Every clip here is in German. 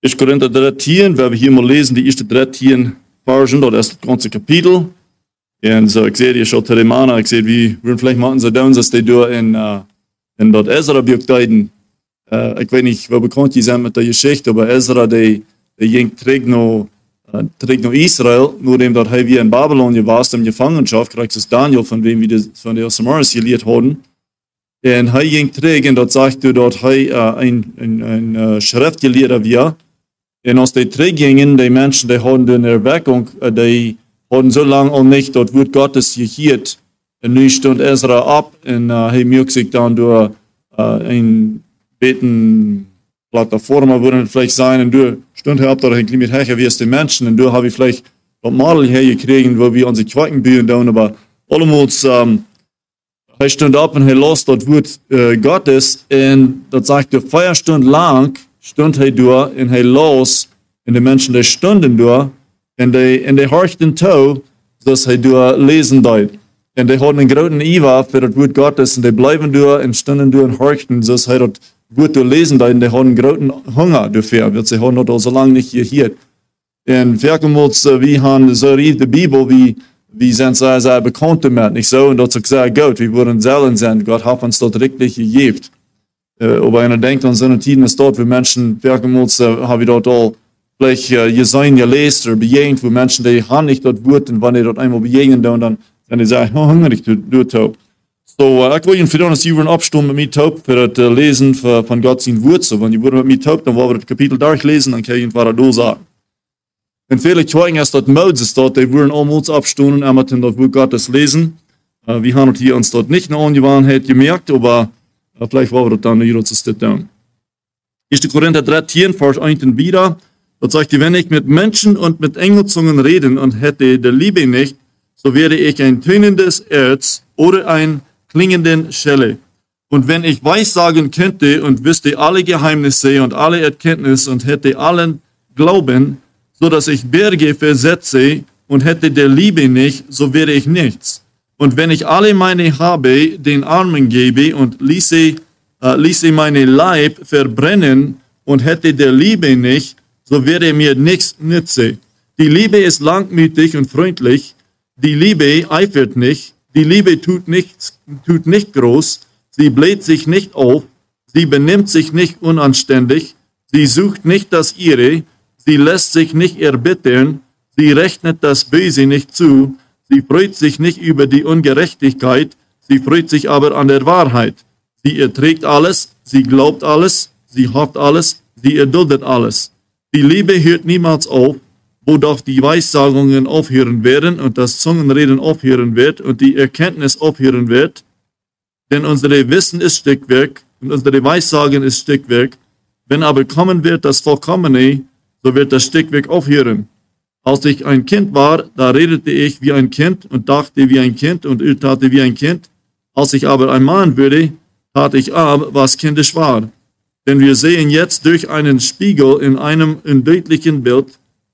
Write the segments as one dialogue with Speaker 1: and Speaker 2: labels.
Speaker 1: 1 Korinther 13, wenn wir hier mal lesen, die ersten 13 Versen, ist das ganze Kapitel. Und so, ich sehe die schon Telemana, ich sehe, wie, würden vielleicht machen sie dann, dass die durch in, uh, in dort Ezra beurteilen. Uh, ich weiß nicht, wo bekannt die sind mit der Geschichte, aber Ezra, der, der ging trägt noch, uh, trägt Israel, nur dem dort wie in Babylon war, in Gefangenschaft, kriegt es Daniel, von wem wir das, von der Samaris geliert haben. Und er ging trägt, und dort sagte dort, hey, uh, ein, ein, ein uh, Schriftgelehrter wir, und aus den Trägingen, die Menschen, die haben in der Erweckung, die haben so lange auch nicht dort Wort Gottes gehiert. Und nun stund Ezra ab und uh, er mögt sich dann durch uh, ein Beten Plattform würden vielleicht sein und du stund er ab da bisschen mit Hecher wie es die Menschen und du habe ich vielleicht dort Madel hergekriegt, wo wir unsere Quaken bühen down, aber allemals um, er stund ab und er los dort Wort uh, Gottes und dort sagt er Feierstund lang stund er durch und er los und die Menschen, die stunden durch und die, in die horchten toe, dass er durch lesen deut. Und die hatten einen großen Iwa für das Wort Gottes und die bleiben durch und stunden durch und horchten, dass er das Wort durch lesen deut und die hatten einen großen Hunger dafür, weil sie haben das so lange nicht gehört. Und wirkemals, wie haben so rief die Bibel, wie, wie sind sie sehr bekannt damit, nicht so? Und das ist sehr gut, wir wurden selten sind, Gott hat uns dort richtig gegeben. Uh, aber einer denkt an so eine Tiden ist dort, wo Menschen wirkemals, uh, habe ich dort all vielleicht uh, gesehen, gelesen oder bejegnet, wo Menschen, die haben nicht dort und wenn die dort einmal begegnen, dann, dann, dann die sagen, oh, hungrig, du, du taub. So, uh, ich will Ihnen für das, wollen abstimmen mit mir taub, für das uh, Lesen für, von Gott sein. So, wenn Sie mit mir taub, dann wollen wir das Kapitel durchlesen, dann kann ich Ihnen was da sagen. Und viele Zeugen ist dort Moses dort, die wollen auch abstimmen, einmal dort Wort Gottes lesen. Uh, wir haben hier uns dort nicht eine Ungewohnheit gemerkt, aber Vielleicht wir das dann hier zu tun. 1. Korinther 13, Vers 1 und wieder. Dort sagt er, wenn ich mit Menschen und mit Engelzungen reden und hätte der Liebe nicht, so wäre ich ein tönendes Erz oder ein klingenden Schelle. Und wenn ich weissagen könnte und wüsste alle Geheimnisse und alle Erkenntnis und hätte allen Glauben, so dass ich Berge versetze und hätte der Liebe nicht, so wäre ich nichts. Und wenn ich alle meine Habe den Armen gebe und ließe, äh, ließe meine Leib verbrennen und hätte der Liebe nicht, so wäre mir nichts nütze. Die Liebe ist langmütig und freundlich. Die Liebe eifert nicht. Die Liebe tut, nichts, tut nicht groß. Sie bläht sich nicht auf. Sie benimmt sich nicht unanständig. Sie sucht nicht das Ihre. Sie lässt sich nicht erbittern. Sie rechnet das Böse nicht zu Sie freut sich nicht über die Ungerechtigkeit, sie freut sich aber an der Wahrheit. Sie erträgt alles, sie glaubt alles, sie hofft alles, sie erduldet alles. Die Liebe hört niemals auf, wo doch die Weissagungen aufhören werden und das Zungenreden aufhören wird und die Erkenntnis aufhören wird. Denn unsere Wissen ist Stückwerk und unsere Weissagen ist Stückwerk. Wenn aber kommen wird das Vollkommene, so wird das Stückwerk aufhören. Als ich ein Kind war, da redete ich wie ein Kind und dachte wie ein Kind und urteilte wie ein Kind. Als ich aber ein Mann würde, tat ich ab, was kindisch war. Denn wir sehen jetzt durch einen Spiegel in einem undeutlichen Bild,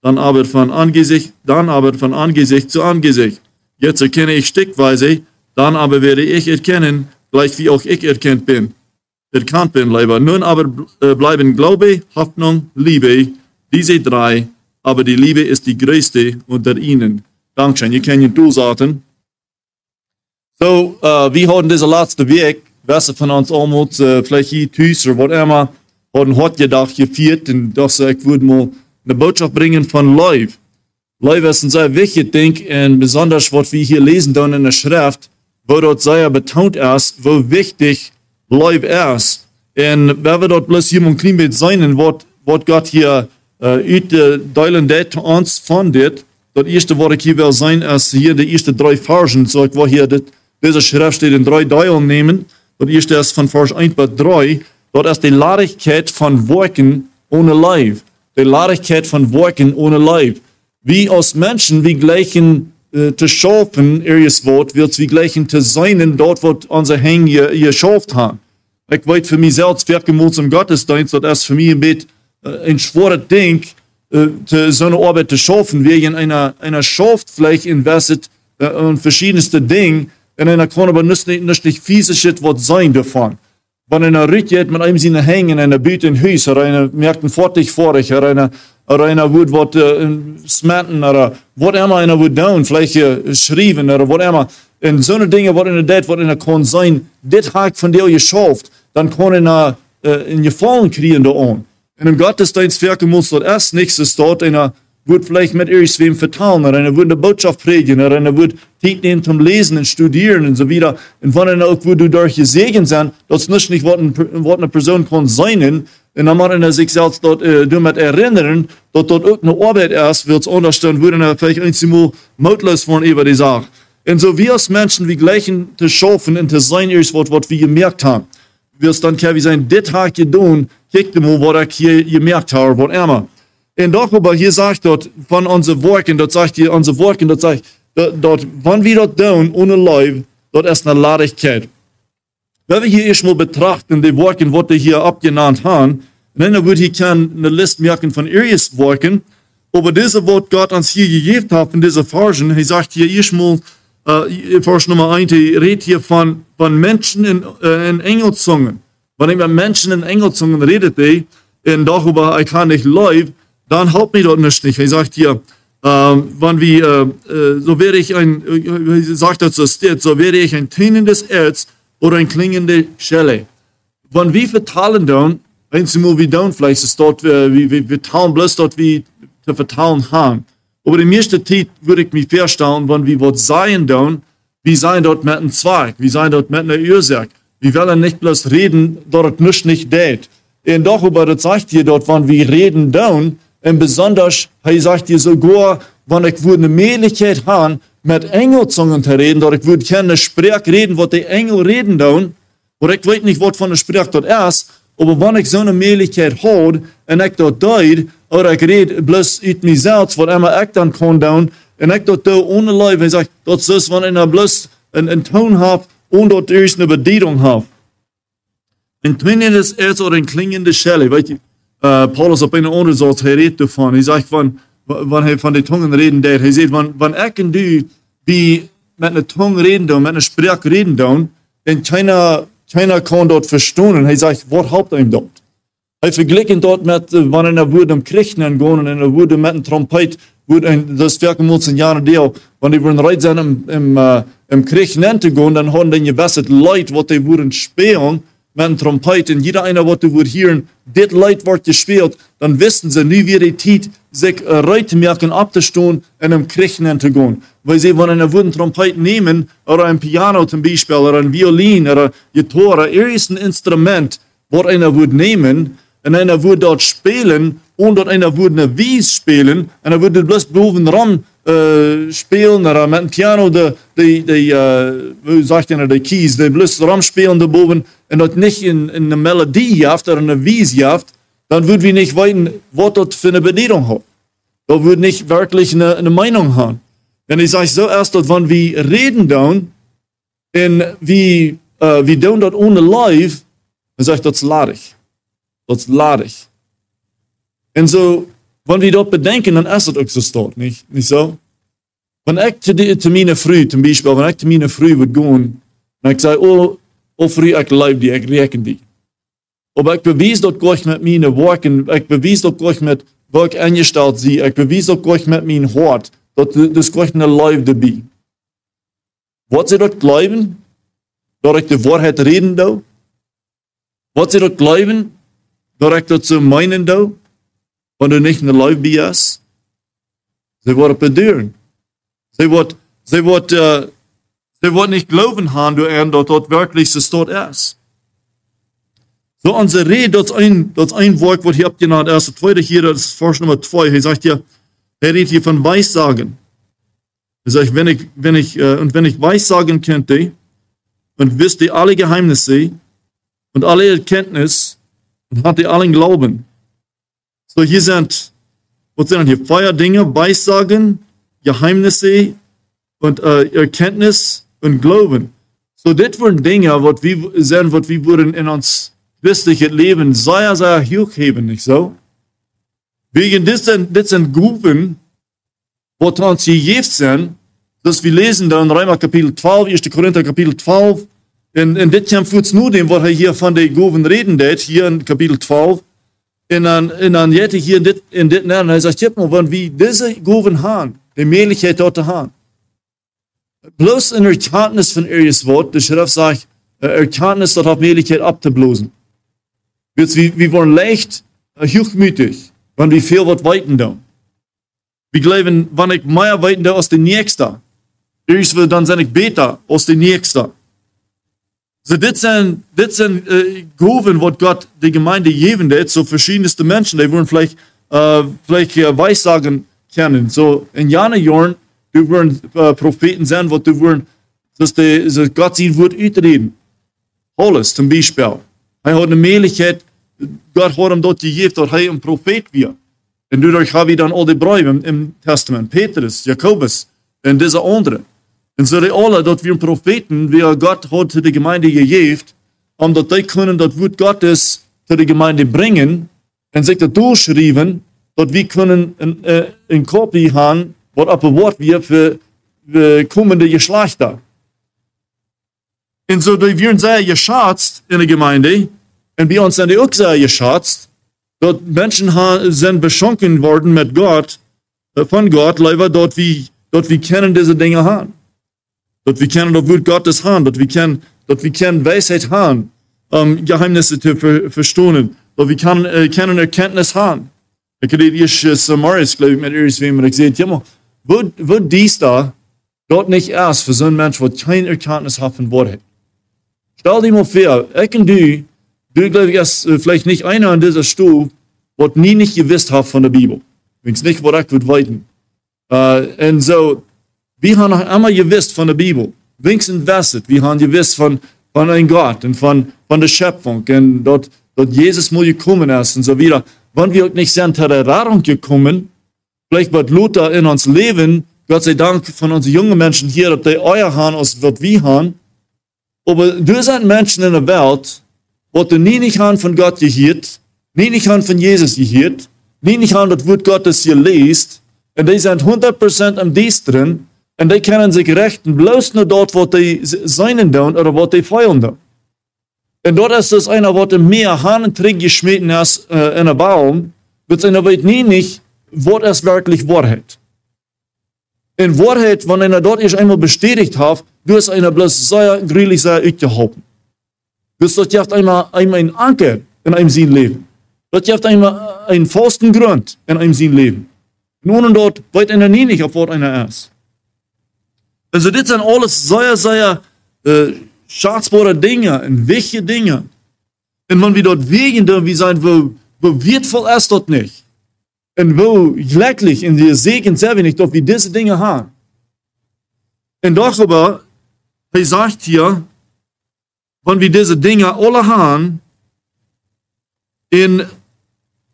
Speaker 1: dann aber von Angesicht, dann aber von Angesicht zu Angesicht. Jetzt erkenne ich stückweise, dann aber werde ich erkennen, gleich wie auch ich erkannt bin. Erkannt bin, leider. Nun aber äh, bleiben Glaube, Hoffnung, Liebe, diese drei, aber die Liebe ist die größte unter ihnen. Dankeschön. Ihr könnt du sagen. So, uh, wir haben diese letzte Weg, welche von uns almost, uh, vielleicht hier Tüß oder was immer, haben heute gedacht, gefeiert, und das, ich würde mal eine Botschaft bringen von Live. Live ist ein sehr wichtiges Ding, und besonders, was wir hier lesen dann in der Schrift, wo dort sehr betont ist, wo wichtig Live ist. Und wenn wir dort bloß ein klein sein, was Gott hier uit de delen dit ons van dit. Dat eerste wat ik hier wil zijn, is hier de eerste drie versen. Zo ik wil hier dit, deze schrift in drei delen nemen. Dat eerste is van vers 1 tot 3. Dat is de ladigheid van werken ohne Leib. De ladigheid van werken ohne Leib. Wie als Menschen, wie gleichen äh, te schaffen, eres Wort, wird wie gleichen te sein, dort, wo unser Hang geschafft haben. Ich weiß für mich selbst, werken zum Gottesdienst, das ist für mich ein bisschen äh, ein schweres Ding, äh, so eine Arbeit zu schaffen, wegen einer, einer Schaft vielleicht investiert äh, und verschiedenste Dinge, in einer kann aber nicht, nicht, nicht physisch was sein davon. wenn einer rückgeht mit einem seiner hängen, einer büt in Huis, oder einer merkt ein Fortig vor euch, oder einer, oder einer wird was äh, smatten, oder immer einer wird down, vielleicht äh, schreiben, oder immer. Und so eine Dinge, was in der det, was in der kann sein, das hat von der geschafft, dann kann einer äh, in Gefallen kriegen da an. In einem Gottesdienst wirken muss dort erst nichts dort, einer wird vielleicht mit irgendwem vertrauen, oder einer wird eine Botschaft predigen, oder einer wird nehmen zum Lesen und Studieren und so weiter. Und wenn einer auch du durch gesegnet sein, das ist nicht, was, ein, was eine Person kann sein, und dann muss er sich selbst dort äh, damit erinnern, dass dort auch eine Arbeit ist, wird es unterstellen, würde er vielleicht einmal mutlos von über die Sache. Und so wir als Menschen, wie gleichen zu schaffen und zu sein, ist, was, was wir gemerkt haben. Wir es dann wir sein, das hat getan, kiek mal, was ich hier gemerkt habe, was immer. Und darüber hier sagt dort von unseren Worten, dort sagt hier unsere Worten, dort sagt, dort, wenn wir dort tun, ohne Leib, dort ist eine Ladigkeit. Wenn wir hier erstmal betrachten, die Worte, was wir hier abgenannt haben, dann wird hier keine Liste merken von ihren Worten, aber diese Wort Gott uns hier gegeben hat, in dieser Version, er sagt hier erstmal, äh, Vers Nummer 1, er redet hier von, von Menschen in, äh, in Engelzungen. Wenn ich mit Menschen in Engelzungen redet, und darüber, ich kann nicht live, dann haut mich dort nicht. Er sagt hier, ähm, wann wie, äh, so wäre ich ein, äh, sagt das so steht, so wäre ich ein tönendes Erz oder ein klingende Schelle. Wann wir vertalen dann, einmal wie dann, vielleicht ist dort, wie, wie, wir talen bloß dort wie zu vertalen haben. Aber in meisten Zeit würde ich mich feststellen, wenn wir was sein dann, wie sein dort mit einem Zweig, wie sein dort mit einer Ursache. Wir wollen nicht bloß reden, dort nicht nicht dort. Und doch, aber sagt hier dort, wenn wir reden dann, und besonders, er sagt dir sogar, wenn ich würde eine Möglichkeit haben, mit Engelzungen zu reden, oder ich würde keine Sprech reden, was die Engel reden dann, oder ich weiß nicht, was von der Sprech dort ist, aber wenn ich so eine Möglichkeit habe, und ich dort deut, oder ich rede bloß mit mir selbst, was immer ich dann kann dann, und ich dort da ohne Leib, ich sage, das ist, wenn ich bloß einen Ton habe, und dort erst eine Bedienung habe. Ein klingendes Erz oder ein klingende Schelle, weißt du, uh, Paulus op een andere soort gereed ervan. Hij zegt van, wanneer hij van de tongen reden deed, hij zegt, van, wanneer ik en du wie met een tong reden doen, met een spreek reden doen, en keiner, keiner kan dat verstaan. Hij zegt, wat helpt hem dat? Hij vergelijkt dat met wanneer er wordt om Kirchen gaan en er wordt met een trompet, wordt een, dat werken moet een jaar deel, wanneer we rijden zijn om, om, uh, om Kirchen te gaan, dan hebben die gewisseld Leute, wat die worden spelen, met een trompet en jeder einer wat du wird hören, dit Lied wordt gespielt, dann wissen sie nie wie die Zeit sich uh, Leute merken abzustehen in einem Kirchen zu. Weil sie wollen eine wurden Trompet nehmen oder ein Piano zum Beispiel oder ein Violin oder Gitarre, irgendein Instrument, was einer wird nehmen und einer wird dort spielen und dort einer wird eine Wies spielen und er würde bloß boven ran uh, spelen oder met een piano de, de, de uh, hoe sagt je de keys, de bloß ram spelen de boven en dat nicht in, in eine Melodie jaft oder eine Wies jaft, dann würden wir nicht weiten, was dort für eine Bedienung hat. Da würde nicht wirklich eine, eine Meinung haben. Wenn ich sage so erst dort, wenn wir reden dann, und wie, uh, wir tun dort ohne live, dann sage ich, das lade ich. Das lade ich. Und so, wenn wir dort bedenken, dann ist das auch so nicht, nicht so? Wenn ich zu, die, zu meiner Früh, zum Beispiel, wenn ich zu meiner Früh würde gehen, und ich sage, oh, Früh, ich leib die, ich rechne die. Aber ich bewies dort gleich mit meinen Worten, ich bewies dort gleich mit, wo ich eingestellt sie, ich bewies dort gleich mit meinem Hort, dort, das gleich eine Leib dabei. Was sie dort glauben, dass ich die Wahrheit reden da? Was sie dort glauben, dass ich dort zu meinen da? Du nicht in der Leib bist. Sie wollen bedauern. Sie wollen, sie wollen, uh, sie wollen nicht glauben haben, du er dort, dort wirklich das dort ist. So unsere Rede, das ein, das ein Wort, was hier abgenannt ist. Das zweite hier, das ist Vers Nummer zwei. Er sagt hier, er redet hier von Weissagen. Er sagt, wenn ich, wenn ich, uh, und wenn ich Weissagen könnte und wüsste alle Geheimnisse und alle Erkenntnis und hatte allen Glauben, so, hier sind, was sind hier? Feuerdinge, Weissagen, Geheimnisse und äh, Erkenntnis und Glauben. So, das waren Dinge, was wir sehen, was wir würden in uns christliches Leben sehr, sehr hochheben, nicht so? Wegen das das sind Gruppen, wo uns gegeben sind, dass wir lesen da in Römer Kapitel 12, 1. Korinther Kapitel 12, En, en dit komt voets nu dem, wat hij hier van de goven reden deed, hier in kapitel 12. En dan, en dan jet hij hier in dit, in dit en hij zegt, maar, want wie deze goven haan, de mogelijkheid dat te haan. Bloos in erkenntnis van Erius woord, de schrift zegt, erkenntnis dat hat te blozen. Dus wie, wie worden leicht hoogmütig, want wie veel wat weten doen. Wir glauben, wenn ich mehr weten als der Nächste, irgendwann dann bin ich besser als der Nächste. So, das sind, das sind äh, Gaben, was Gott die Gemeinde geben hat, so verschiedenste Menschen, die wollen vielleicht, äh, vielleicht äh, Weissagen kennen. So, in jenen Jahren, du wollen äh, Propheten sein, was du wollen, dass die, so Gott sein Wort uitreden. Alles, zum Beispiel. Er hat eine Möglichkeit, Gott hat ihm dort gegeben, dass er ein Prophet wird. En daardoor gaan we dan al die brieven im Testament, Petrus, Jakobus en deze andere. En zo die alle, dat we profeten, wie Gott zu der Gemeinde gegeven, omdat die kunnen dat woord Gottes zu der Gemeinde bringen en zich dat doorschrijven, dat we kunnen een, een kopie haben, wat op een woord weer voor de komende geslachten. En zo die werden sehr geschätzt in der Gemeinde, en bij ons zijn die ook sehr geschätzt, Dort Menschen sind beschenkt worden mit Gott, von Gott, leider dort wie, dort wir kennen diese Dinge haben. Dort wir kennen das Wort Gottes haben, dort wir kennen, dort wir kennen Weisheit haben, um, Geheimnisse zu ver verstehen, dort wir kann, äh, kennen Erkenntnis haben. Ich habe erst äh, Samaris, glaube ich, mit irgendwem, und ich sehe, ja, wo, wo dies da, dort nicht erst für so einen Mensch, der keine Erkenntnis hat von Wahrheit. Stell dir mal vor, ich und du, Du, glaube ich, ist äh, vielleicht nicht einer an dieser Stuhl, was nie nicht gewusst hat von der Bibel. Wenn es nicht was ich würde weiten. Äh, und so, wir haben noch einmal gewusst von der Bibel. Wenigstens wisset, wir haben gewusst von, von einem Gott und von, von der Schöpfung und dort, dort Jesus mal gekommen ist und so wieder. Wenn wir nicht sind zur Erfahrung gekommen, vielleicht wird Luther in uns leben, Gott sei Dank von unseren jungen Menschen hier, dass die euer haben, als was wir haben. Aber du sind Menschen in der Welt, wat du nie nicht haben von Gott gehört, nie nicht haben von Jesus gehört, nie nicht haben das Wort Gottes gelesen, und die sind 100% am Dienst drin, und die können sich rechten, bloß nur dort, wo die seinen tun, oder wo die feiern tun. Und dort ist es einer, wo mehr Hahn Trick geschmieden ist, äh, in einem Baum, wird einer weiß nie nicht, was es wirklich Wahrheit. In Wahrheit, wenn einer dort ist einmal bestätigt hat, du hast einer bloß sehr grillig sehr uitgeholpen. Dus dat heeft einmal, einmal een anker in einem zijn leven. Dat heeft einmal einen festen Grund in einem zijn leven. Nun und dort weet einer nie nicht, auf was einer ist. Also das sind alles sehr, sehr äh, schätzbare Dinge und wichtige Dinge. Und wenn wir dort wegen da, wie sein, wo, wo wertvoll ist dort nicht. Und wo glücklich in der Segen sehr wenig, dort wir diese Dinge haben. Und darüber, er sagt hier, wenn wir diese Dinge alle haben, in,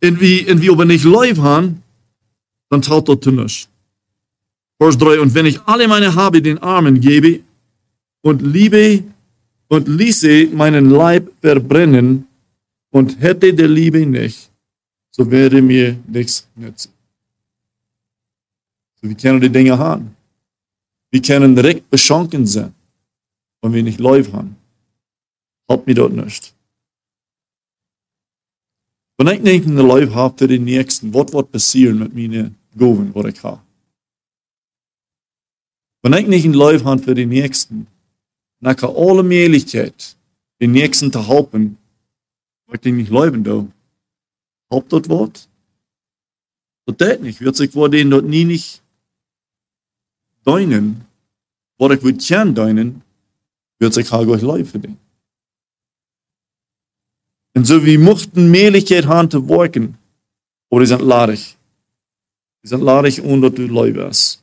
Speaker 1: in, wie, in wir aber nicht live haben, dann traut das nicht. Vers 3, und wenn ich alle meine Habe den Armen gebe und liebe und ließe meinen Leib verbrennen und hätte der Liebe nicht, so wäre mir nichts nützen. So, wir können die Dinge haben. Wir können direkt beschenken sein, wenn wir nicht live haben. Help mir dort nicht. Wenn ich nicht in der Leib habe für den Nächsten, was wird passieren mit meinen Gaben, was ich habe? Wenn ich nicht in Leib habe für den Nächsten, dann habe ich alle Möglichkeit, den Nächsten zu helfen, weil ich nicht leben da. Help dort was? Das tät nicht. Wird sich vor denen dort nie nicht deinen, was ich würde gern deinen, wird sich halt euch leid für den. En so wie mochten Möglichkeit haben zu werken, aber die sind ladig. Die sind ladig, ohne dass du leu bist.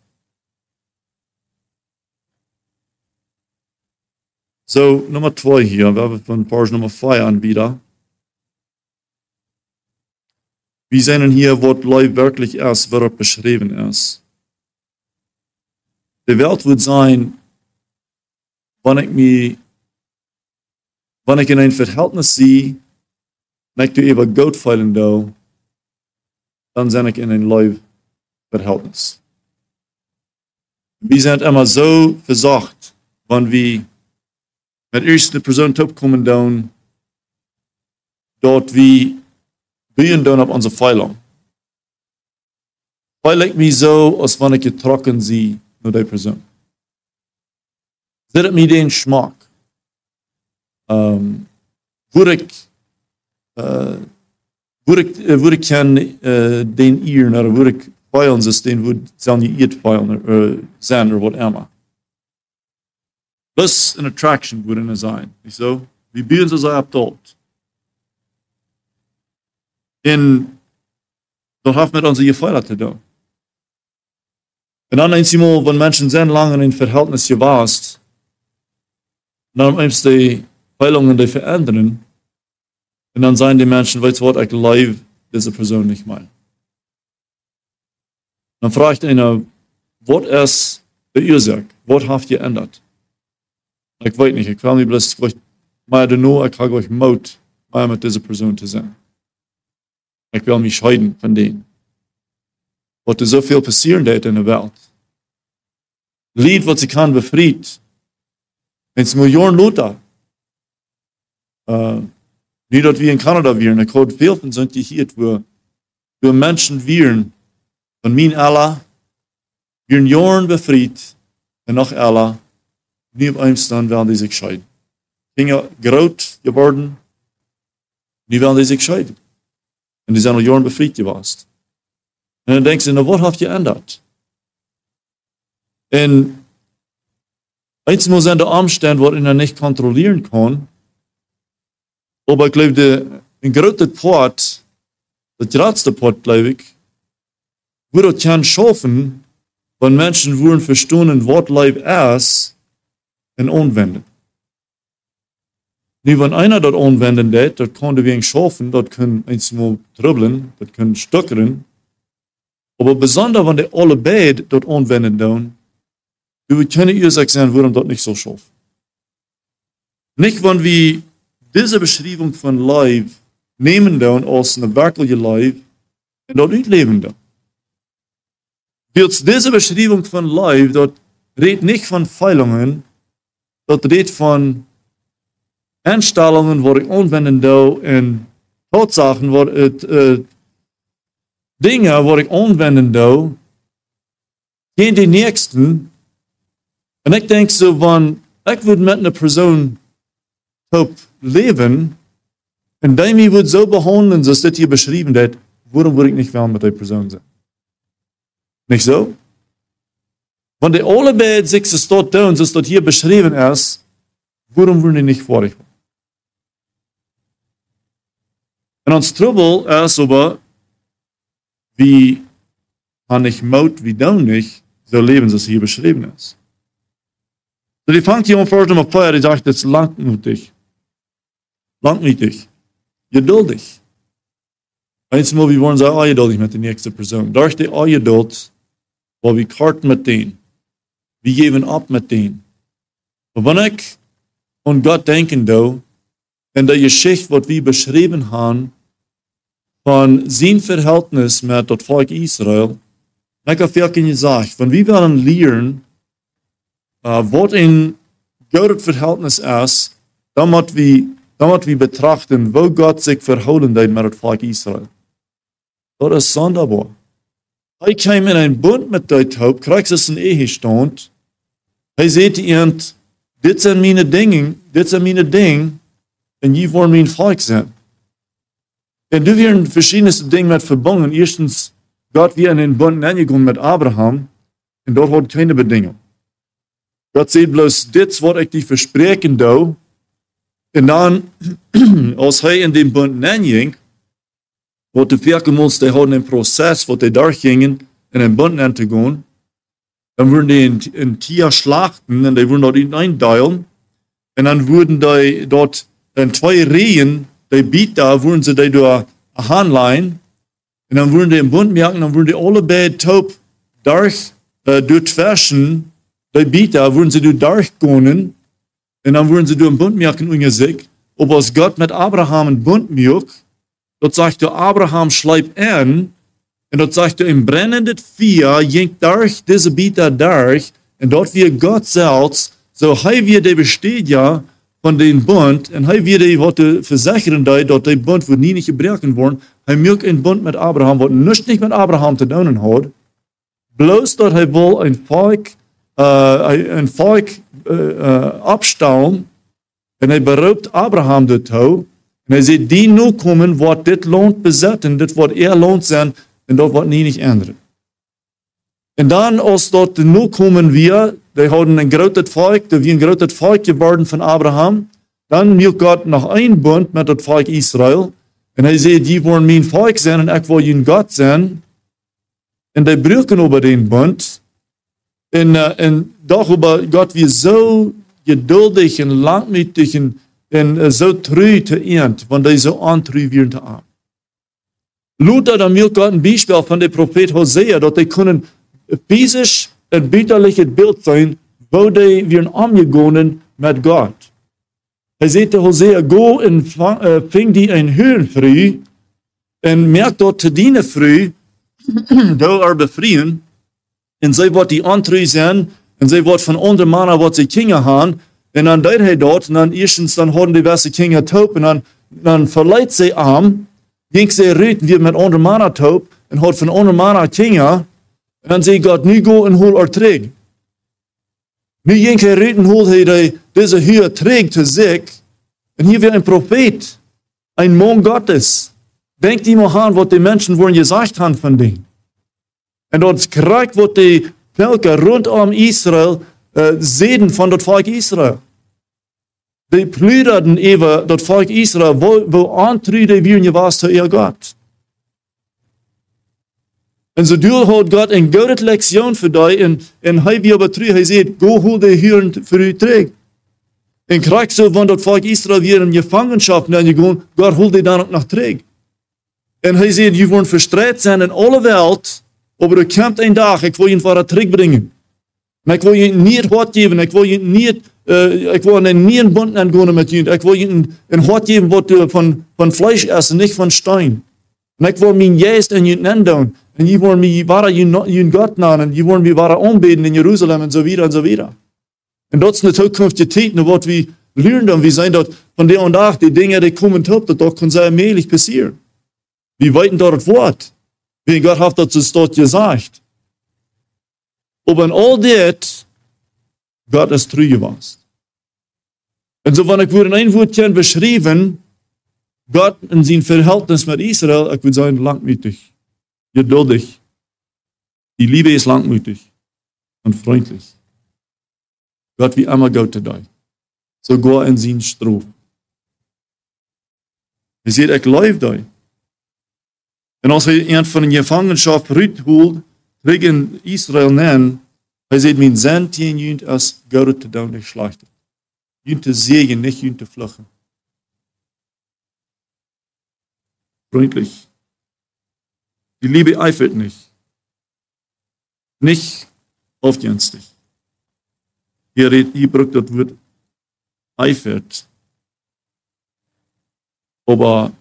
Speaker 1: So, Nummer zwei hier, wir haben von Page Nummer zwei an wieder. Wir sehen hier, was Leu wirklich ist, was beschrieben ist. Die Welt wird sein, wenn ich wenn ich in ein Verhältnis sehe, När du över goatfallen då, dann sind ich in ein Leib-Verhältnis. Wir sind immer so versorgt, wenn wir met eerste persoon opkomen doen, dort wie bijen doen op onze veiling. Weil lijkt me zo als wanneer ik getrokken zie naar die persoon. Zit het me den smaak. Um, word ik, uh, word ik, uh, word ik kan uh, den eer naar word ik bij ons is den word zijn je eet bij ons uh, zijn of wat immer. Das een attraction würde sein. Nicht so? Wie bieden sie sich ab dort? En dat heeft met onze Gefühle te doen. En dan eenmaal, wenn Menschen sehr lange in ein Verhältnis gewarst, dann eins die Heilungen die verändern, und dann sagen die Menschen, weißt du was, ich liebe diese Person nicht mehr. Dann fragt einer, was ist die Ursache? Was habt ihr geändert? Ich weiß nicht, ich will nicht bloß, mal nur, ich habe euch Mut, mal mit dieser Person zu sein. Ich will mich scheiden von denen. Wat er zoveel passieren deed in de wereld. Lied wat ze kan befried. Eens miljoen Luther. Uh, niet dat we in Canada wieren. Ik hoor veel van zijn die hier, wo, wo Menschen wieren, von min Allah, wieren Jorn befried, en noch Allah, nie op einem stand werden die sich scheiden. Dinge groot geworden, die werden die sich scheiden. En die zijn al jaren befried geweest. En dan denken ze, nou wat heeft geändert? En eenmaal zijn de omstände waarin er niet controleren kan. Aber ich glaube, de, een grote Part, das grootste Part, glaube ich, würde kann schaffen, wenn Menschen würden verstehen, was Leib ist, und anwenden. Nu, wenn einer das anwenden det, das kann wir schaffen, das können einmal dribbeln, das können stockern. Aber besonders, wenn die alle beide das anwenden tun, wir können ihr sagen, warum das nicht so schaffen. Nicht, wenn wir diese Beschreibung von Leib nehmen tun als eine wirkliche Leib und dort nicht leben. Wird diese Beschreibung von Leib, dort redet nicht von Feilungen, dort redet von instellingen waar ik aanwenden doe en Tatsachen, waar het uh, dingen waar ik aanwenden doe, geen die nächsten. En ik denk zo van, ik wil met een persoon op leven en die mij wordt zo behandelen, zoals dit hier beschreven wordt, waarom wil ik niet wel met die persoon zijn? Niet zo? Want die allebei zich staat doen, zoals dat hier beschreven is, waarom wil ik niet voor ik En ons trouble is aber, wie han ich Maut wie du nicht, so leben, das hier beschrieben ist. So die fangt hier vor dem Feuer, die sagt, jetzt langmutig. Langmutig. Geduldig. Einmal, wir wollen sagen, geduldig mit der nächsten Person. Durch die Geduld, wo wir karten mit denen. Wir geben ab mit denen. Und wenn ich an Gott denken, do, in der Geschichte, was wir beschrieben haben, von sein Verhältnis mit dem Volk Israel, ich habe viel gesagt, wenn wir werden lernen, uh, was ein gutes Verhältnis ist, dann müssen wir, dann müssen wir betrachten, wo Gott sich verhalten hat mit dem Volk Israel. Das ist sonderbar. Er kam in einen Bund mit dem Haupt, kriegt es in Ehestand. Er sagt ihnen, dit sind meine Dinge, dit sind meine Dinge, und ihr wollt mein Volk sein. En du werden verschiedenste Dinge mit verbunden. Erstens, Gott wir in den Bund eingegangen mit Abraham und dort hat keine Bedingung. Gott sagt bloß, dit was ich dich versprechen do. Und dann, als er in den Bund einging, wat de Vierkelmons, die hadden een proces wat die durchgingen in een Bund aan te gaan. Dan würden die een, een Tier schlachten und die würden dort eindeilen. Und dann würden die dort in zwei Rehen die Bieter, würden sie die durch Handlein, und dann würden die im Bund merken, dann würden die alle beide taub durch, äh, durchwaschen, die Bieter, würden sie durch durchgehen, und dann würden sie durch den Bund merken, unter sich, ob aus Gott mit Abraham einen Bund merkt, dort sagt der Abraham schleibt an, und dort sagt er, im brennenden Vier jinkt durch diese Bieter durch, und dort wir Gott selbst, so hei wir besteht ja, van den bund en hij weet wat te verzekeren dat dat die bund wordt niet gebruiken worden. Hij maakt een bund met Abraham wat niets niet met Abraham te doen had. Bloos dat hij wil een volk, uh, een volk uh, uh, opstaan en hij beroopt Abraham dit toe. En hij die nu komen wat dit land bezetten, dit wordt er land zijn en dat wordt niet ändern. En dan, als dat nu komen wir, die hadden een groot volk, die wie een groot volk geworden van Abraham, dan wil God nog een bund met het volk Israël. En hij zei, die worden mijn volk zijn en ik wil jullie God zijn. En die breken over die bund. En, uh, en darüber, God weer zo geduldig en langmütig en, en uh, zo treu te eind, want hij zo aantreu weer te aan. Luther, dan wil God een Beispiel van de profeet Hosea, dat hij kunnen physisch een bitterlijk beeld zijn, wo die weer omgegaan met God. Hij zei te Hosea, go en uh, ving die een huur vrij, en merk dat te dienen vrij, door er bevrijen, en zij wordt die aantrui zijn, en zij wordt van onder mannen wat ze kingen gaan, en dan deed hij dat, en dan eerstens dan hadden die beste kingen top, en dan, dan verleidt ze aan, ging ze reden weer met onder mannen top, en had van onder mannen kingen, en zei God, nu go en hol er terug. Nu ging hij reden hol hij deze hier terug te zich, en hier weer een profeet, een man Gottes. Denkt iemand aan wat die mensen worden gezegd hebben van die. En dat krijgt wat die Welke rondom Israël uh, zeden van dat volk Israël. Die plünderden even dat volk Israël, wo, wo aantreden wie je was te ihr God. En zo doel had God een gouden lektie voor die en, en hij weer betrui, hij zei, go hol de huren voor u terug. En krijg zo van dat volk Israël weer in gevangenschap en je gewoon, God hol die dan ook nog terug. En hij zei, je wordt verstrijd zijn in alle wereld, aber er kommt ein Tag, ich will ihn vor der Trick bringen. Und ich will ihn nicht Wort geben, ich will ihn äh, ich will ihn nie einen Bund angehen mit ihm, ich will ihn ein Wort geben, was du von, von Fleisch essen, nicht von Stein. Und ich will mich jetzt in ihn nennen, und ich will mich wahre ihn Gott nennen, ich will mich wahre anbeten in Jerusalem und so weiter und so weiter. Und das ist eine zukünftige Zeit, was wir lernen, wir sehen dort von der und nach, die Dinge, die kommen, das kann sehr allmählich passieren. Wir weiten dort Wort. Wie Gott hat das dort gesagt. Aber in all das, Gott ist treu gewesen. Und so, wenn ich würde ein Wort beschreiben, Gott in sein Verhältnis mit Israel, ich würde sagen, langmütig, geduldig. Die Liebe ist langmütig und freundlich. Gott wie immer Gott dir. Sogar in sein Stroh. Ihr seht, ich lebe dir. En als hij een van de gevangenschap uitholt, terug in Israël hij zegt, mijn zin tegen jullie als goud te doen geschlachtet. Jullie te zegen, niet jullie te vluchten. Freundlich. Die Liebe eifert nicht. Nicht aufgenstig. Hier, hier braucht das Wort eifert. Aber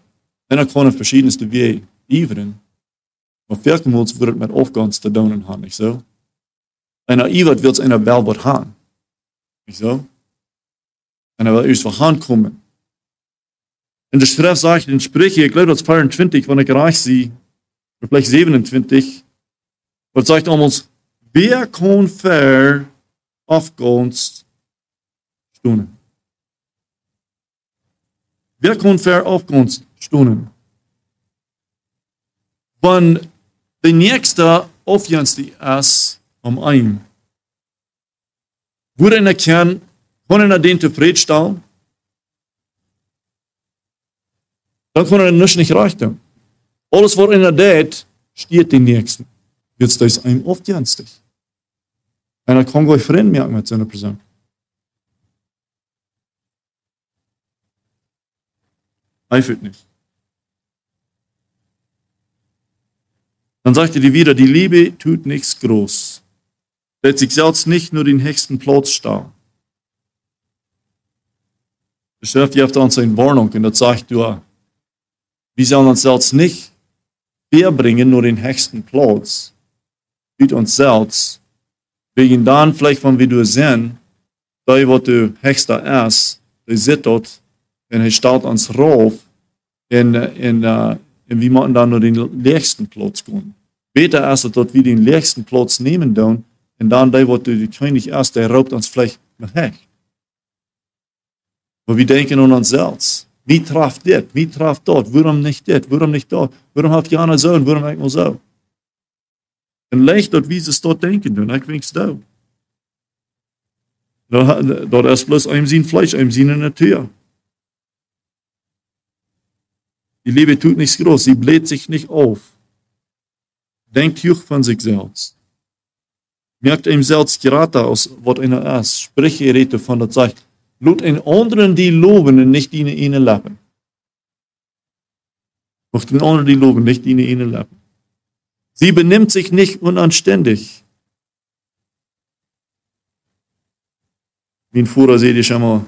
Speaker 1: einer kann auf verschiedenste Wege iveren. Maar verkeerd wordt het met opgangs te doen gaan, niet zo? En einer wel wat gaan. Niet zo? En hij wil eerst van gaan komen. En de schrift zegt in Sprüche, ik geloof dat 24, wanneer ik reich zie, of vielleicht 27, wat zegt om ons, wer kon ver afkomst stonen? Wer kon ver afkomst stonen? van de nächste aufjänste ist um ein. Wurde in der Kern, können er den zufrieden stellen? Dann können er nicht reichen. Alles, was in der Date steht den Nächsten. Jetzt ist ein aufjänste. Und er kann gleich Freund merken mit seiner Person. Eifert nicht. Dann sagte die wieder, die Liebe tut nichts groß. Sich selbst nicht nur den höchsten Platz starr. Der Chef gibt uns eine Warnung und das sagt du, wir sollen uns selbst nicht verbringen, nur den höchsten Platz, mit uns selbst, wegen dann vielleicht, wenn wir du sehen, da wo du höchster ist, hij zit dort en hij staat ons rauf en, en, uh, en wie moeten dan naar den leegsten plaats gaan. Beter is het dat we den leegsten plaats nemen doen en dan die wordt de koning erst, der raubt ons nog weg. Maar we denken aan onszelf. Wie traf dit? Wie traf dat? Waarom niet dit? Waarom niet dat? Waarom heeft Jana zo en waarom ik maar zo? En leg dat wie ze dat denken doen. Ik wink zo. Dat is bloß einem zien Fleisch, einem in Natur. Die Liebe tut nichts groß, sie bläht sich nicht auf. Denkt hoch von sich selbst. Merkt ihm selbst gerade aus, was einer ist. Sprich ihr Rede von der Zeit. Laat een anderen die loben en nicht in ihnen lappen. Mocht den anderen die loben, nicht in ihnen lappen. Sie benimmt sich nicht unanständig. Min Führer seht ich einmal,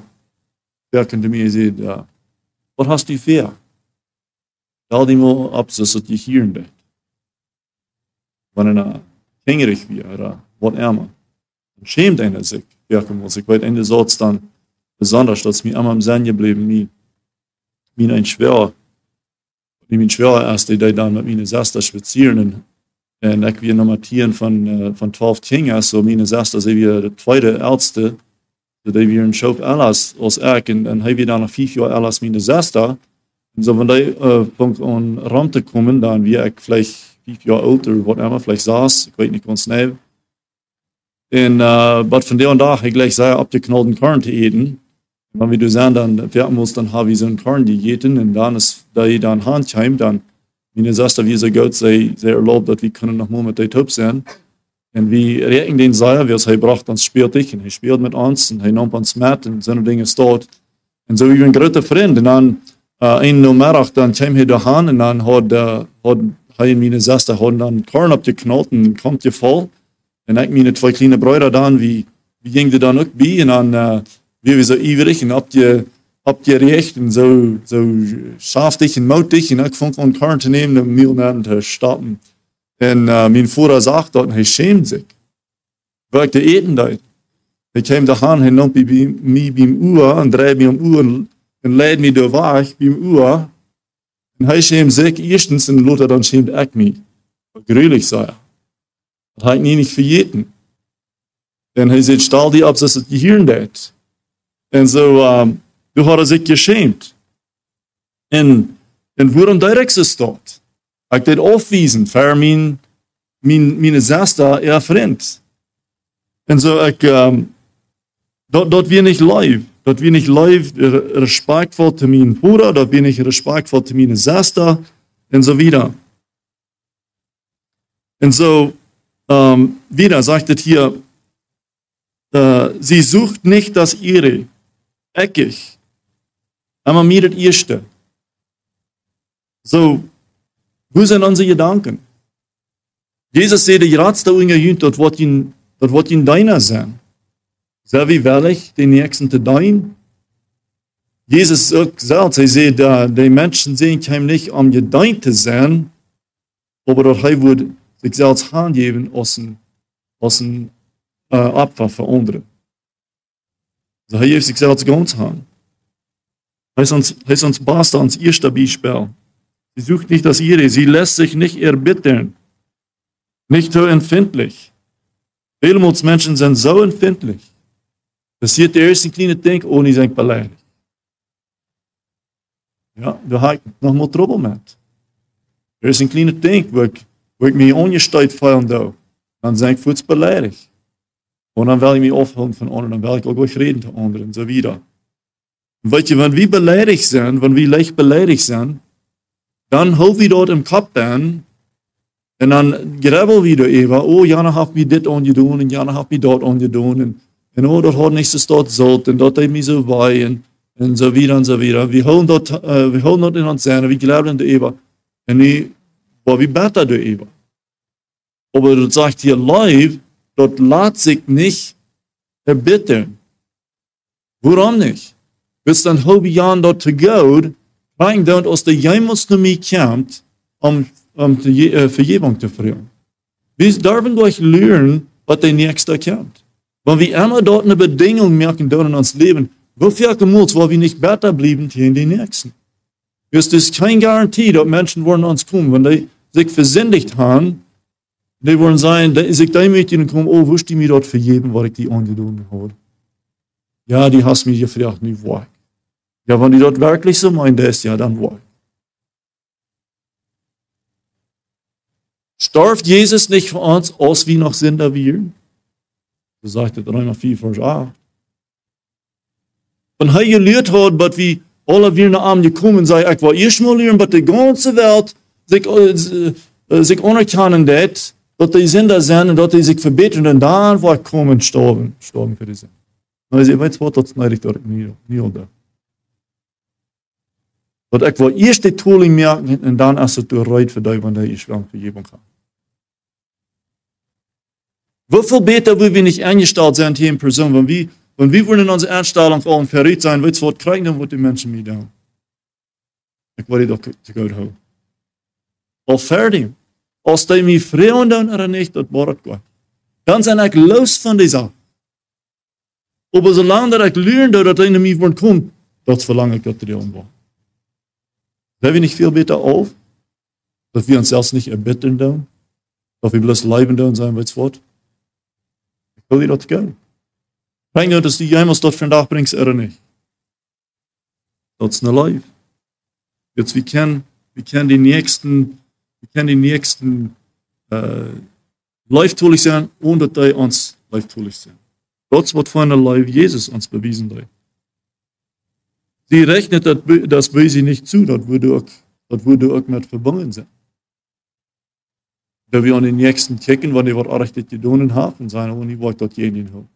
Speaker 1: werkende mir seht, ja, was hast du für? Dal die mal ab, so dass die hier in. Wenn er hängerig wie, oder was ärmer. Dann schämt einer sich, muss. Ich weiß, Ende Satz dann, besonders, dass mir immer im Sinn geblieben, mir, mir ein schwerer, mir ein schwerer erst, der dann mit meinen Schwester spazieren und, und ich wir nochmal Tieren von, von 12 Kindern, so meine Schwester, sie wir der zweite Ärzte, die wir in Schof alles aus Eck und dann haben wir dann noch fünf Jahre alles meine Schwester. Und so, wenn die äh, Punkt an Rente kommen, dann wir ich vielleicht fünf Jahre älter, whatever, vielleicht saß, ich weiß nicht ganz schnell. Äh, was von der und da, ich gleich sehr abgeknallten Korn zu eten. Wenn wir sagen, dann wir dann haben wir so einen Korn diäten und dann ist da dann Handheim, dann, meine Schwester, wie so Gott sei, sehr erlaubt, dass wir können noch mal mit der Top sein. Und wir reden den Seier, wie es er bracht uns ich, und er spielt mit uns, und er nimmt uns mit, und so eine Dinge steht. Und so wie ein guter Freund, und dann, äh, ein Nummerach, dann kam er daheim, und dann hat, äh, hat, hat meine Schwester, hat dann Korn abgeknallt, und kommt ihr voll. Und ich meine zwei kleine Brüder dann, wie, wie ging die dann auch bei, und dann, äh, wie wir so ivrig, und habt ihr, habt ihr recht, und so, so schaftig und mutig, und ich fand von Korn zu nehmen, um mir zu stoppen. Und äh, mein Vater sagt dort, er schämt sich. Weil ich eten dort. Ich kam daheim, er nimmt mich beim Uhr und dreht mich um Uhr und lädt mich da weg beim Uhr. Und er schämt sich erstens und Luther dann schämt ich mich. Grülich sei er. Das hat ihn nicht verjeten. Und er sagt, stell die ab, dass es Gehirn das. Und so, ähm, du hat er sich geschämt. Und, und warum direkt ist dort? Ich det aufwiesen für min, min, meine Schwester, ihr Freund. Und so, ich, ähm, dort, dort wir nicht live. Dort wir nicht live respektvoll zu meinem Bruder, dort wir nicht respektvoll zu meiner Schwester und so wieder. Und so, ähm, wieder sagt es hier, äh, sie sucht nicht das ihre, eckig, aber mir das erste. So, wo sind unsere Gedanken? Jesus zei, die raadste ungejünt, dat wordt in, dat wordt in deiner sein. Sei wie wellig, den nächsten te dein? Jesus sagt selbst, er sagt, die Menschen sehen kein nicht, um gedeint zu sein, aber dass sich selbst handgeben aus ein, aus ein äh, Opfer für andere. Also er gibt sich selbst ganz hand. Er ist uns, er ist uns Basta, uns erster Beispiel. Sie sucht nicht das ihre, sie lässt sich nicht erbitten. Nicht so empfindlich. Menschen sind so empfindlich. Passiert der erste kleine Ding, oh, die sind beleidigt. Ja, da habe ich noch mal Trouble mit. Er ist ein kleiner Ding, wo ich, wo ich mich ungesteuert fühlen darf. Dann sind ich kurz beleidigt. Und dann will ich mich aufholen von anderen, dann will ich auch gleich reden zu anderen und so wieder. Und weißt du, wenn wir beleidigt sind, wenn wir leicht beleidigt sind, dann hol wir dort im Kopf dann, und dann grabbel wieder über, oh, Jana hat mir dit ongedaan, und Jana hat mir dort ongedaan, und, und oh, dort hat nichts dort so, und dort hat mich so bei, und, und so wieder und so wieder. Wir holen dort, äh, wir holen dort in uns sein, wir glauben darüber, und ich, wie besser darüber. Aber du sagst hier live, dort lässt sich nicht erbitten. Warum nicht? Bis dann halbe Jahr dort zu gehen, rein dort aus der mij komt om, om te, uh, vergeving te vragen. Wir dürfen durch lernen, was der Nächste kommt. Wenn wir immer dort eine Bedingung merken dort in uns Leben, Wofür gemut, wo wir nicht besser blieben hier in den Nächsten? Es ist keine Garantie, dass Menschen wollen uns kommen, wenn die sich versündigt haben, die wollen sein, die sich da mit ihnen kommen, oh, wusste ich mir dort vergeben, was ich die angetan habe. Ja, die hast mich gefragt, nicht wahr. Ja, wenn die dort wirklich so meinen, das, ja, dann wahr. Starft Jesus nicht für uns aus wie noch Sünder wir? So sagt er Römer 4, Vers 8. Und er gelehrt hat, dass wir alle wir nach Abend gekommen sind, ich war erstmal lernen, dass die ganze Welt sich, äh, sich anerkennen hat, dass die Sünder sind und dass die sich verbeten und dann war kommen sterben, für die Sünder. Und ich weiß, was das schneide ich dort nie, nie unter. Dat ik wil eerst die tooling merken en dan als voor die, wanneer ich wel Vergebung habe. Wieviel beter will wir nicht eingestellt sein hier in Person, wenn wir, wenn wir wollen in unserer Einstellung vor allem verrät sein, du, was kriegen dann, was die Menschen mir da. Ich wollte doch zu Gott haben. Al fertig. Als die mich freuen dann oder nicht, das war es Gott. Dann sind ich los von dieser. Aber solange ich lerne, dass einer mir kommt, das verlange ich Gott die war. Hören wir nicht viel besser auf, dass wir uns selbst nicht erbitten dann, dass wir bloß leben dann sein, was Wort. Ich will dir das gehen. Bring dir, dass du jemals dort vandaag bringst, er nicht. Das ist ein Leib. Jetzt, wir kennen, wir kennen die nächsten, kennen die nächsten, äh, leiftulich sein, ohne dass die uns leiftulich sind. Das wird von der Leib Jesus uns bewiesen. Hat. Sie rechnet das Böse nicht zu, das würde auch, das würde auch mit verbunden sein. Wenn wir an den nächsten checken, wann die was richtig getan haben, sagen, und ich wollte dort jeden haben.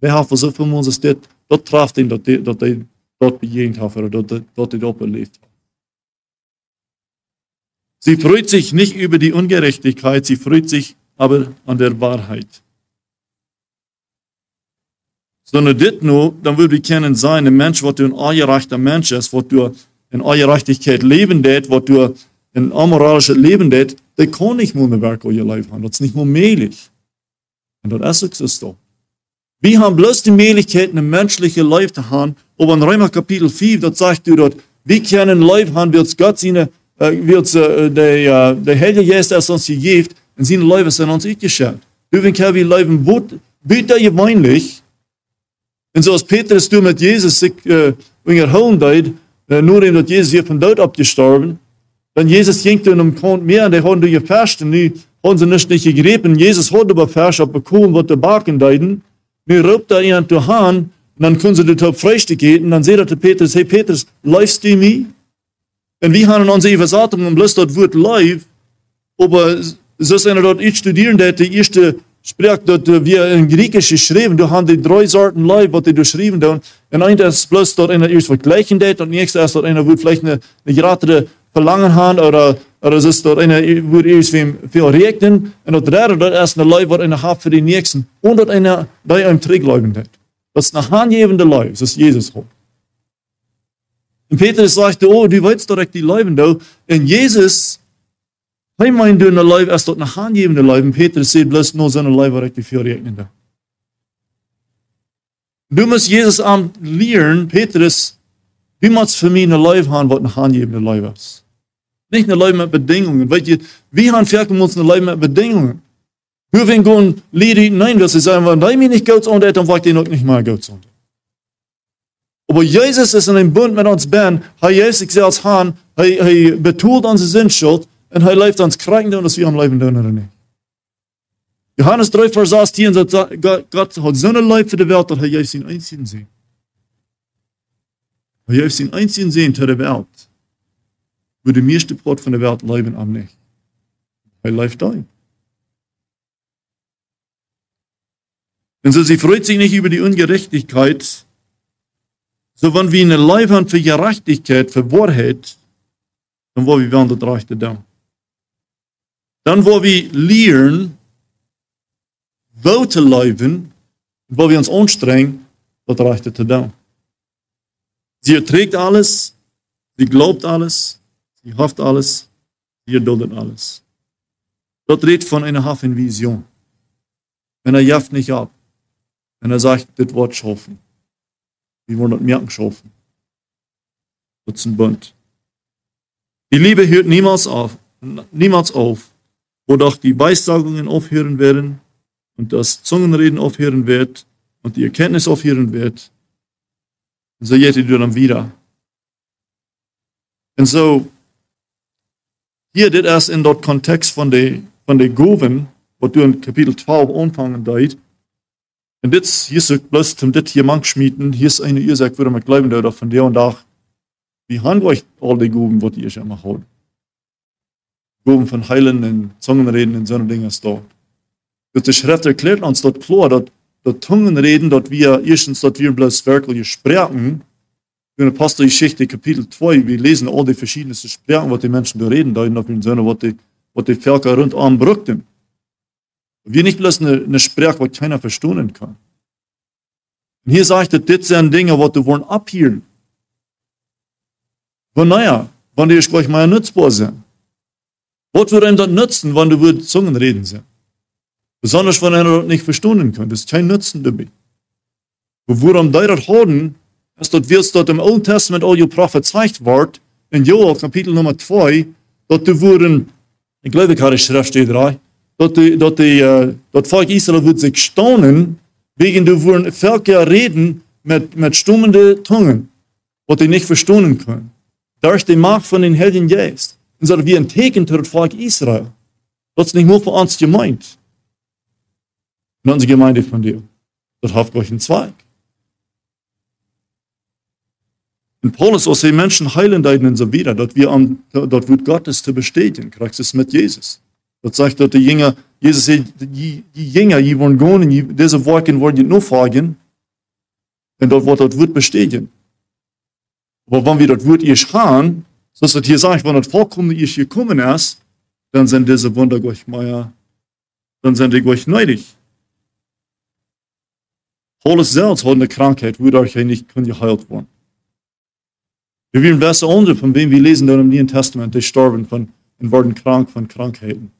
Speaker 1: Wir haben so von uns, dass dort traf den, dass die, die dort begegnet haben, oder dort, dort die dort erlebt haben. Sie freut sich nicht über die Ungerechtigkeit, sie freut sich aber an der Wahrheit sondern dit nur, dann würde ich kennen sein, ein Mensch, was du ein angereichter Mensch ist, was du in Angerechtigkeit leben det, was du in amoralisches Leben det, der kann nicht mehr mit Werk ihr Leben haben. Das ist nicht mehr möglich. Und das ist es doch. Wir haben bloß die Möglichkeit, ein menschliches Leben zu haben, aber in Römer Kapitel 4, dort sagt du dort, wir können Leben haben, wird Gott seine, wird äh, der, äh, der Heilige Geist, der uns gegeben, und seine Leben sind uns eingeschert. Du, wenn wir leben, bitte gewöhnlich, en zoals Petrus toen met Jezus zich uh, herholen deed, uh, nur dat Jezus hier van dood opgestorben, dann Jesus ging toen um Kont mehr und die haben die gefasst und die haben sie nicht, nicht gegriffen. Jesus hat aber fast bekommen, was die Baken deuten. Nu roept er iemand zu Hahn und dann können sie das Früchte gehen und dann sagt der Petrus, hey Petrus, läufst du mir? Und wir haben unsere Übersetzung und bloß das Wort live, aber so ist einer dort ich studieren, der die erste spricht dat wir in Griechisch geschrieben, du hast die drei Sorten Leib, was die geschrieben haben. Und einer ist bloß dort einer ist vergleichen und nächster ist dort einer, wo vielleicht eine, eine gerade Verlangen haben, oder, oder es ist dort einer, wo wem viel regnen. Und dort dritte, dort ist eine Leib, was einer hat für die Nächsten. Und dort einer, der einem Trick leuben hat. Das ist eine handgebende Leib, das ist Jesus. Und Petrus sagte, oh, du weißt direkt die Leiben da. Und Jesus hij mijn doen een lijf als tot een handgevende lijf. En Petrus zei, bloß nur seine ik die veel rekenen. Du musst Jesus am lehren, Petrus, du musst für mich ein Leib haben, was ein handgebende Leib ist. Nicht ein Leib mit Bedingungen. Weißt du, wir haben für uns ein Leib mit Bedingungen. Wir werden gehen, Lieder, nein, sie sagen, wenn ich mich nicht Gott unter, dann war ich noch nicht mal Gott unter. Aber Jesus ist in einem Bund mit uns, Ben, er Jesus sich als Hahn, er betont unsere Sinnschuld, en hij leeft ons krijgen doen we hem leven doen oder nicht. Johannes 3, Vers 18 sagt, Gott hat so eine Leib für die Welt, dass er juist zijn einzigen sehen. Er juist zijn einzigen sehen für die Welt. Wo die meiste Brot von der Welt leben am nicht. Er lebt ein. Und so, sie freut sich nicht über die Ungerechtigkeit, so wenn wir eine Leib haben für Gerechtigkeit, für Wahrheit, dann wollen wir das Rechte da. Dann, wo wir lernen, wo zu leben, wo wir uns anstrengen, das reicht zu tun. Sie erträgt alles, sie glaubt alles, sie hofft alles, sie erduldet alles. Dort redet von einer Wir wollen das merken schaffen. Das ist ein Bund. Die Liebe hört niemals auf, niemals auf, wodurch die Weissagungen aufhören werden und das Zungenreden aufhören wird und die Erkenntnis aufhören wird. Und so geht ihr dann wieder. Und so, hier dit ist in dort Kontext von der von der Goven, was du in Kapitel 12 anfangen deit. Und jetzt, hier ist bloß zum dit hier mank schmieden, hier ist eine Ursache, würde man glauben, oder von der und da, wie haben euch all die Goven, was ihr schon mal habt? Goven von Heilen und Zungenreden und so eine Dinge ist da. Und die Schrift erklärt uns dort klar, dass, dass Zungenreden, dass wir erstens, dass wir bloß wirklich sprechen, in der Apostelgeschichte Kapitel 2, wir lesen all die verschiedenen Sprachen, was die Menschen da reden, da in der Sinne, was die, was die Völker rundum brückten. Wir nicht bloß eine, eine Sprache, was keiner verstehen kann. Und hier sagt er, das sind Dinge, was du wollen abhielen. Und naja, wenn die gleich mal nutzbar sind. Was würde ihm das nützen, wenn du würdest Zungen reden sind? Besonders, wenn er das nicht verstehen kann. Das ist kein Nutzen dabei. Und worum die das haben, ist, dass wir dort im Old Testament all prophezeit wird, in Joel Kapitel Nummer 2, dass du wurden, ich glaube, ich habe die Schrift steht da, dass die, dass die, uh, das Volk Israel wird sich staunen, wegen du wurden Völker reden mit, mit stummenden Zungen, was die nicht verstehen können. Durch die Macht von den Heiligen Geist. Und so wie ein Teken für das Volk Israel. Das ist nicht nur für uns gemeint. In unserer Gemeinde von dir. Das hat euch einen Zweig. Und Paulus aus den Menschen heilen und so wieder, dort, wir an, dort wird Gottes zu bestätigen, kriegst es mit Jesus. Dort sagt dort die Jünger, Jesus sagt, die, die Jünger, die wollen gehen, die, diese Worte wollen die nur fragen, und dort wird, dort wird bestätigen. Aber wenn wir dort wird ihr schauen, so ist das hier sagt, wenn das vollkommen ihr gekommen ist, dann sind diese Wunder euch mehr, dann sind die euch neidig. Paulus selbst hat eine Krankheit, wodurch er nicht geheilt worden. Wir werden besser andere, von wem wir lesen dann im Neuen Testament, die sterben von, und werden krank von Krankheiten.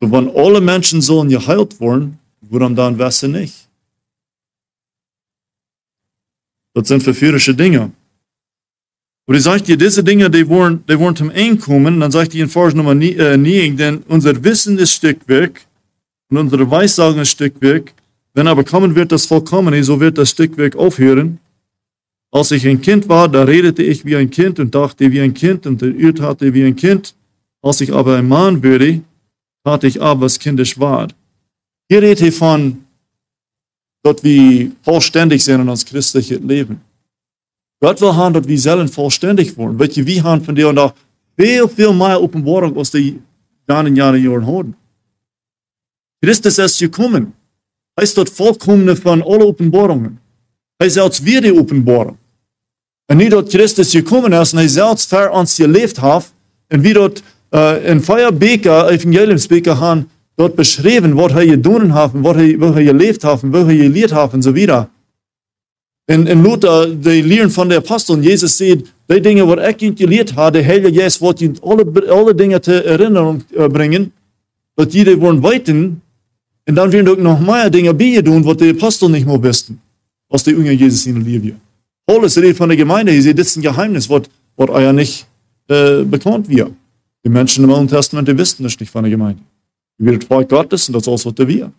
Speaker 1: So, wenn alle Menschen sollen geheilt werden, warum dann besser nicht? Das sind verführerische Dinge. Und ich sage dir, diese Dinge, die wollen, die wollen zum Einkommen, dann sage ich dir in Vers Nummer 9, äh, denn unser Wissen ist Stückwerk und unsere Weissagen ist Stückwerk. Wenn aber kommen wird das Vollkommene, so wird das Stückwerk aufhören. Als ich ein Kind war, da redete ich wie ein Kind und dachte wie ein Kind und urteilte wie ein Kind. Als ich aber ein Mann würde, ich ab, was kindisch war. Hier redet er von, dort wir vollständig sind in uns christliches Leben. Gott will haben, dass wir selber vollständig werden. Weil wir haben von dir und auch viel, viel mehr Offenbarung, als die dann in Jahren Jahren haben. Christus ist gekommen. Er ist dort vollkommen von allen Offenbarungen. Er ist als wir die Offenbarung. En niet dat Christus gekommen ist und er selbst für uns gelebt hat, und wie dort äh, in Feuerbeker, Evangeliumsbeker haben, dort beschrieben, was er getan hat, was er, gelebt hat, was er gelehrt hat und so weiter. In, in Luther, die Lehren von den Aposteln, Jesus sagt, die Dinge, was ich ihnen gelehrt habe, der Heilige Geist wird ihnen alle, alle Dinge zur Erinnerung äh, bringen, dass jede wollen weiten, und dann werden auch noch mehr Dinge bei tun, was die Apostel nicht mehr wussten, was die Jünger Jesus ihnen leben. Paulus redet von der Gemeinde, ihr seht, das ist ein Geheimnis, was, was euer nicht äh, bekannt wird. Die Menschen im Alten Testament, die wissen das nicht von der Gemeinde. Wir wird Volk Gottes und das ist was wir.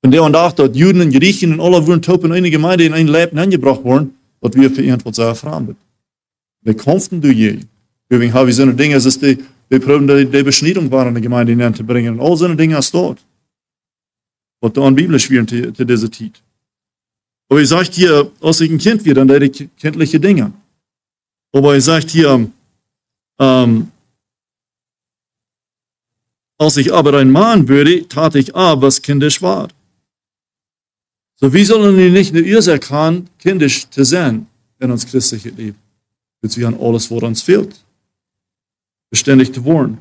Speaker 1: Von der und auch dort Juden und Griechen und alle wurden Topen in eine Gemeinde in ein Leben angebracht worden, was wir für ihn sehr fremd. Wir kämpfen du je. Deswegen haben wir so eine Dinge, es ist die, die Proben, die, die Beschneidung waren in der Gemeinde hineinzubringen. Und all so eine Dinge ist dort. Was da in Bibel schwierig zu, zu dieser Zeit. Aber er sagt hier, als ich ein Kind werde, dann ich kindliche Dinge. Aber er sagt hier, ähm, als ich aber ein Mann würde, tat ich ab, was kindisch war. So, wie sollen wir nicht eine Ursache haben, kindisch zu sein in uns christliche Leben? Wir an alles, was uns fehlt, beständig zu wollen.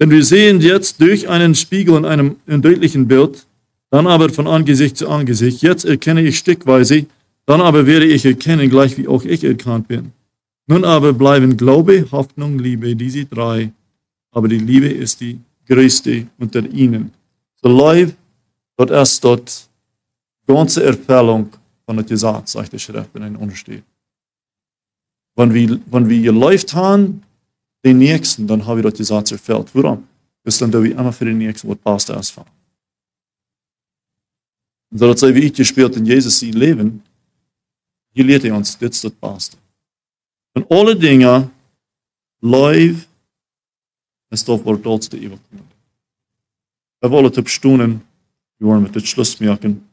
Speaker 1: Denn wir sehen jetzt durch einen Spiegel in einem in deutlichen Bild, dann aber von Angesicht zu Angesicht. Jetzt erkenne ich stückweise, dann aber werde ich erkennen, gleich wie auch ich erkannt bin. Nun aber bleiben Glaube, Hoffnung, Liebe, diese drei, aber die Liebe ist die größte unter ihnen. So live, dort ist dort ganze Erfüllung van het gesagt, sagt die Schrift, wenn ein untersteht. Wenn wir, wenn wir geläuft haben, den nächsten, dann haben wir das gesagt erfüllt. Warum? Bis dann, da wir immer für den nächsten was passt ausfahren. Und so dat sy wie ik gespeeld in Jezus zijn leven, hier leert hij ons, dit is het beste. Van alle dingen, live, nestağfurullah olsun da iyi bakın. Ve valla të yuvarma tıçlısmayakin